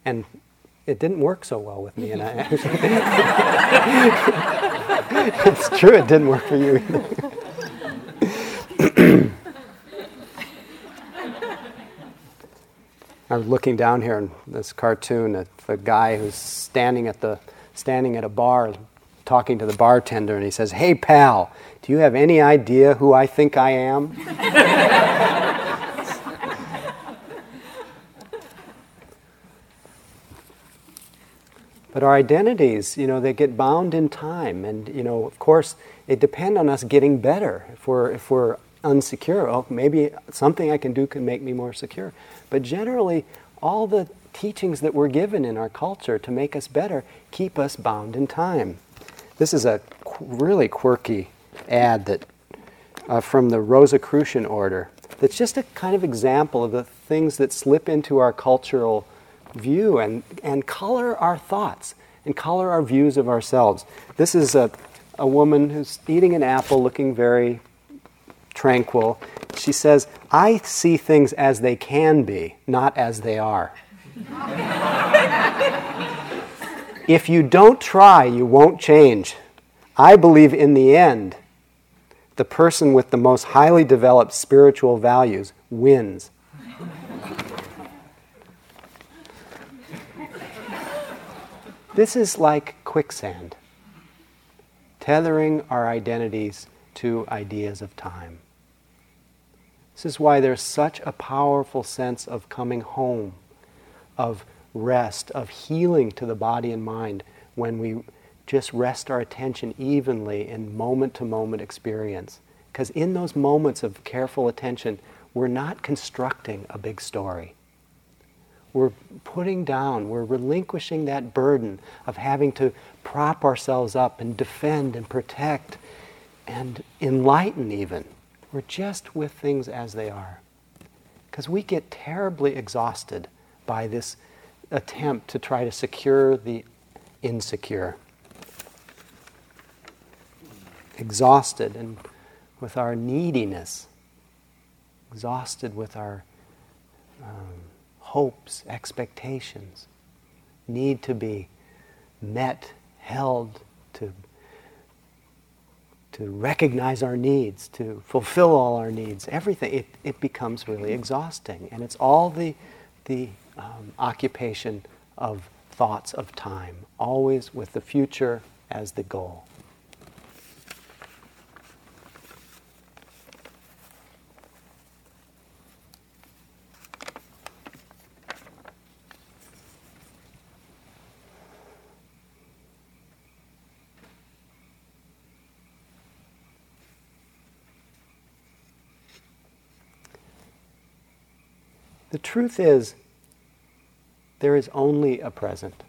And it didn't work so well with me. And I actually, it's true, it didn't work for you either. I was looking down here in this cartoon at the guy who's standing at the standing at a bar talking to the bartender and he says, Hey, pal, do you have any idea who I think I am? but our identities, you know, they get bound in time. And, you know, of course, they depend on us getting better. If we're, if we're unsecure, oh, maybe something I can do can make me more secure. But generally, all the teachings that we're given in our culture to make us better keep us bound in time. This is a really quirky ad that uh, from the Rosicrucian order. That's just a kind of example of the things that slip into our cultural view and, and color our thoughts and color our views of ourselves. This is a, a woman who's eating an apple, looking very tranquil. She says, I see things as they can be, not as they are. If you don't try, you won't change. I believe in the end, the person with the most highly developed spiritual values wins. this is like quicksand, tethering our identities to ideas of time. This is why there's such a powerful sense of coming home, of rest, of healing to the body and mind when we just rest our attention evenly in moment to moment experience. Because in those moments of careful attention, we're not constructing a big story. We're putting down, we're relinquishing that burden of having to prop ourselves up and defend and protect and enlighten, even. We're just with things as they are. Because we get terribly exhausted by this attempt to try to secure the insecure. Exhausted and with our neediness, exhausted with our um, hopes, expectations, need to be met, held, to, to recognize our needs, to fulfill all our needs, everything, it, it becomes really exhausting. And it's all the, the um, occupation of thoughts of time, always with the future as the goal. The truth is, there is only a present.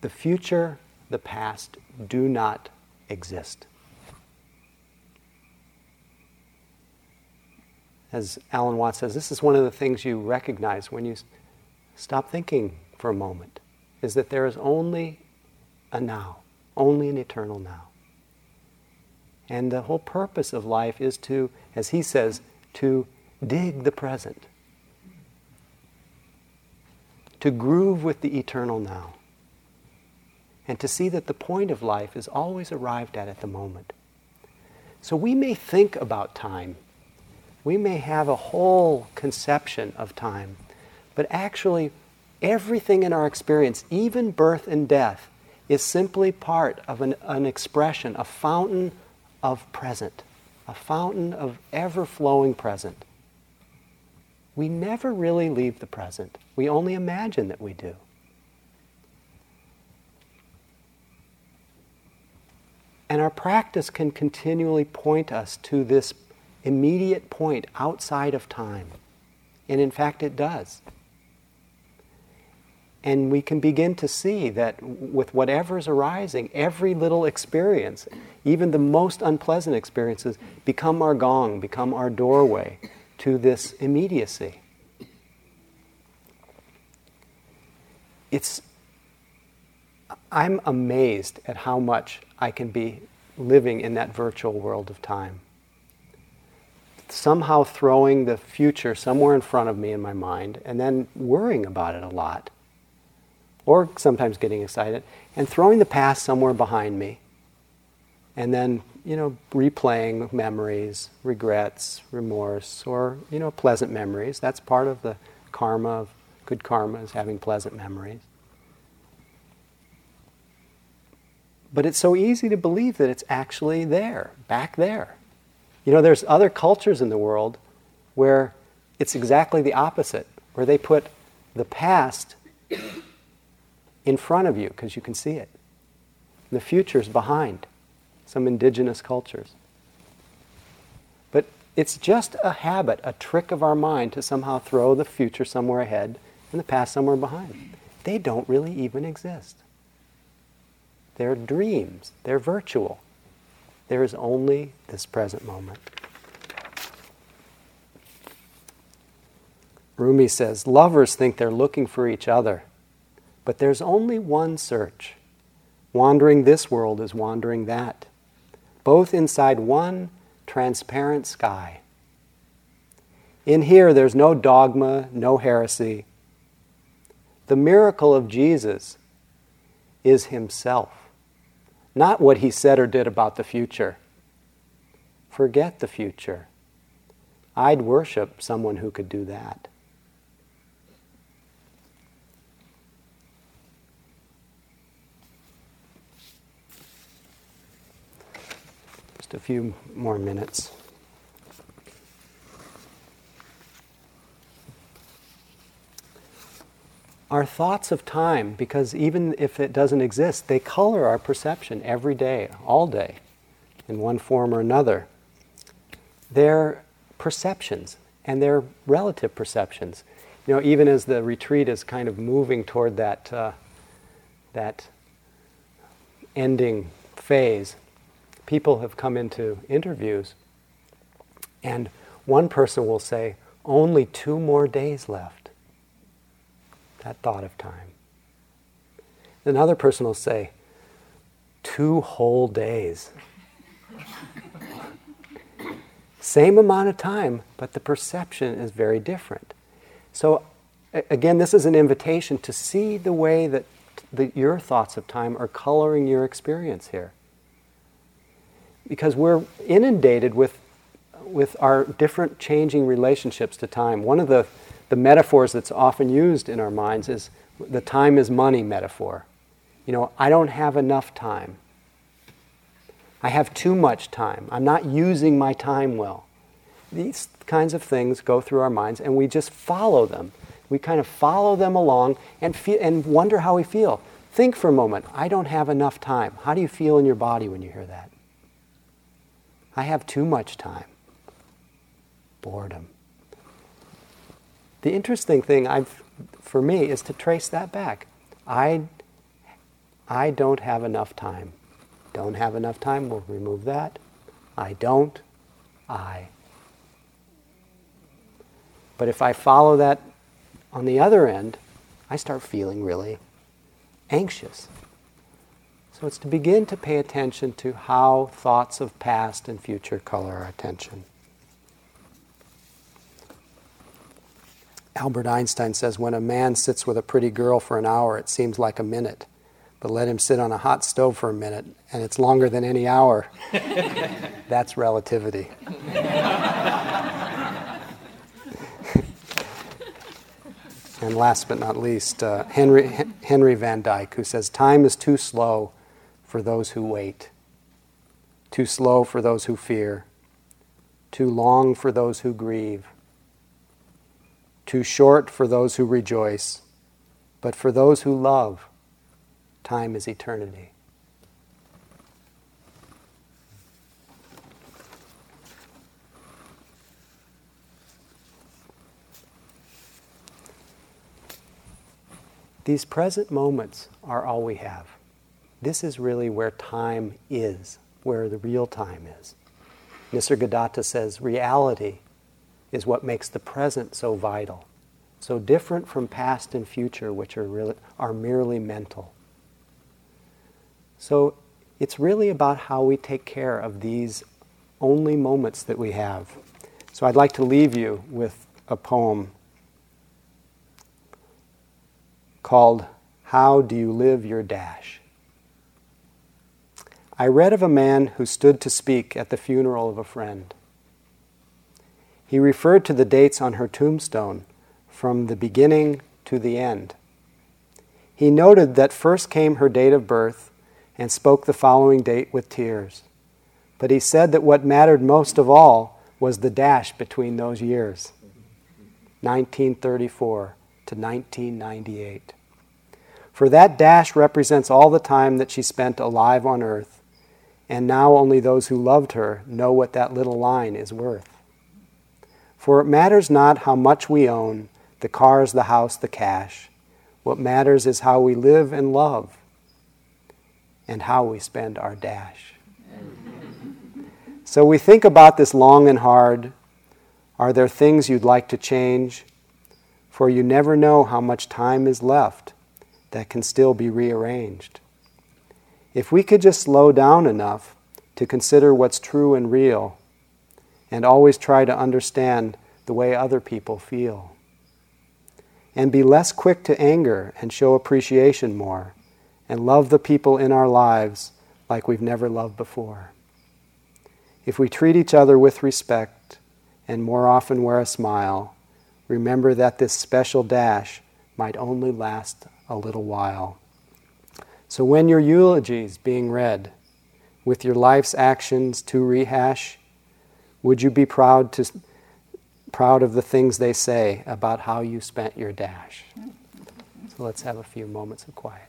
The future, the past do not exist. As Alan Watts says, this is one of the things you recognize when you stop thinking for a moment, is that there is only a now, only an eternal now. And the whole purpose of life is to, as he says, to dig the present, to groove with the eternal now, and to see that the point of life is always arrived at at the moment. So we may think about time, we may have a whole conception of time, but actually, everything in our experience, even birth and death, is simply part of an, an expression, a fountain of present, a fountain of ever flowing present. We never really leave the present. We only imagine that we do. And our practice can continually point us to this immediate point outside of time. And in fact, it does. And we can begin to see that with whatever is arising, every little experience, even the most unpleasant experiences, become our gong, become our doorway to this immediacy. It's, I'm amazed at how much I can be living in that virtual world of time. Somehow throwing the future somewhere in front of me in my mind and then worrying about it a lot or sometimes getting excited, and throwing the past somewhere behind me, and then, you know, replaying memories, regrets, remorse, or, you know, pleasant memories. That's part of the karma of good karma is having pleasant memories. But it's so easy to believe that it's actually there, back there. You know, there's other cultures in the world where it's exactly the opposite, where they put the past in front of you because you can see it. The future's behind some indigenous cultures. But it's just a habit, a trick of our mind to somehow throw the future somewhere ahead and the past somewhere behind. They don't really even exist. They're dreams, they're virtual. There is only this present moment. Rumi says lovers think they're looking for each other but there's only one search. Wandering this world is wandering that, both inside one transparent sky. In here, there's no dogma, no heresy. The miracle of Jesus is Himself, not what He said or did about the future. Forget the future. I'd worship someone who could do that. Just a few more minutes. Our thoughts of time, because even if it doesn't exist, they color our perception every day, all day, in one form or another. They're perceptions, and they're relative perceptions. You know, even as the retreat is kind of moving toward that, uh, that ending phase, people have come into interviews, and One person will say, only two more days left. That thought of time. Another person will say, two whole days. Same amount of time, but the perception is very different. So, again, this is an invitation to see the way that the, your thoughts of time are coloring your experience here. Because we're inundated with, with our different changing relationships to time. One of the, the metaphors that's often used in our minds is the time is money metaphor. You know, I don't have enough time. I have too much time. I'm not using my time well. These kinds of things go through our minds, and we just follow them. We kind of follow them along and, feel, and wonder how we feel. Think for a moment I don't have enough time. How do you feel in your body when you hear that? I have too much time. Boredom. The interesting thing I've, for me is to trace that back. I, I don't have enough time. Don't have enough time, we'll remove that. I don't, I. But if I follow that on the other end, I start feeling really anxious. So it's to begin to pay attention to how thoughts of past and future color our attention. Albert Einstein says when a man sits with a pretty girl for an hour, it seems like a minute. But let him sit on a hot stove for a minute, and it's longer than any hour. That's relativity. And last but not least, uh, Henry, Henry Van Dyke, who says, Time is too slow for those who wait, too slow for those who fear, too long for those who grieve, too short for those who rejoice, but for those who love, time is eternity. These present moments are all we have. This is really where time is, where the real time is. Nisargadatta says reality is what makes the present so vital, so different from past and future, which are, really, are merely mental. So it's really about how we take care of these only moments that we have. So I'd like to leave you with a poem called How Do You Live Your Dash? I read of a man who stood to speak at the funeral of a friend. He referred to the dates on her tombstone from the beginning to the end. He noted that first came her date of birth and spoke the following date with tears. But he said that what mattered most of all was the dash between those years 1934 to 1998. For that dash represents all the time that she spent alive on earth, and now only those who loved her know what that little line is worth. For it matters not how much we own the cars, the house, the cash. What matters is how we live and love, and how we spend our dash. so we think about this long and hard. Are there things you'd like to change? For you never know how much time is left that can still be rearranged. If we could just slow down enough to consider what's true and real, and always try to understand the way other people feel, and be less quick to anger and show appreciation more, and love the people in our lives like we've never loved before. If we treat each other with respect and more often wear a smile, remember that this special dash might only last a little while. So when your eulogy is being read, with your life's actions to rehash, would you be proud to proud of the things they say about how you spent your dash? So let's have a few moments of quiet.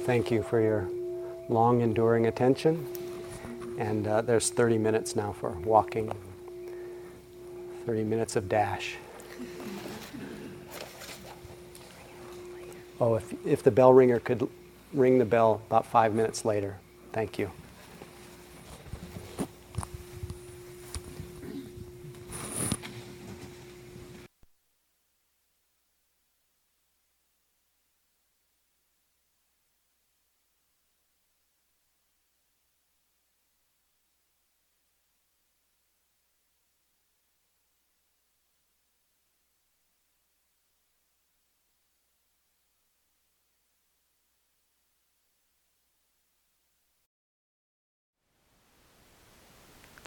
Thank you for your long enduring attention. And uh, there's 30 minutes now for walking, 30 minutes of dash. Oh, if, if the bell ringer could ring the bell about five minutes later. Thank you.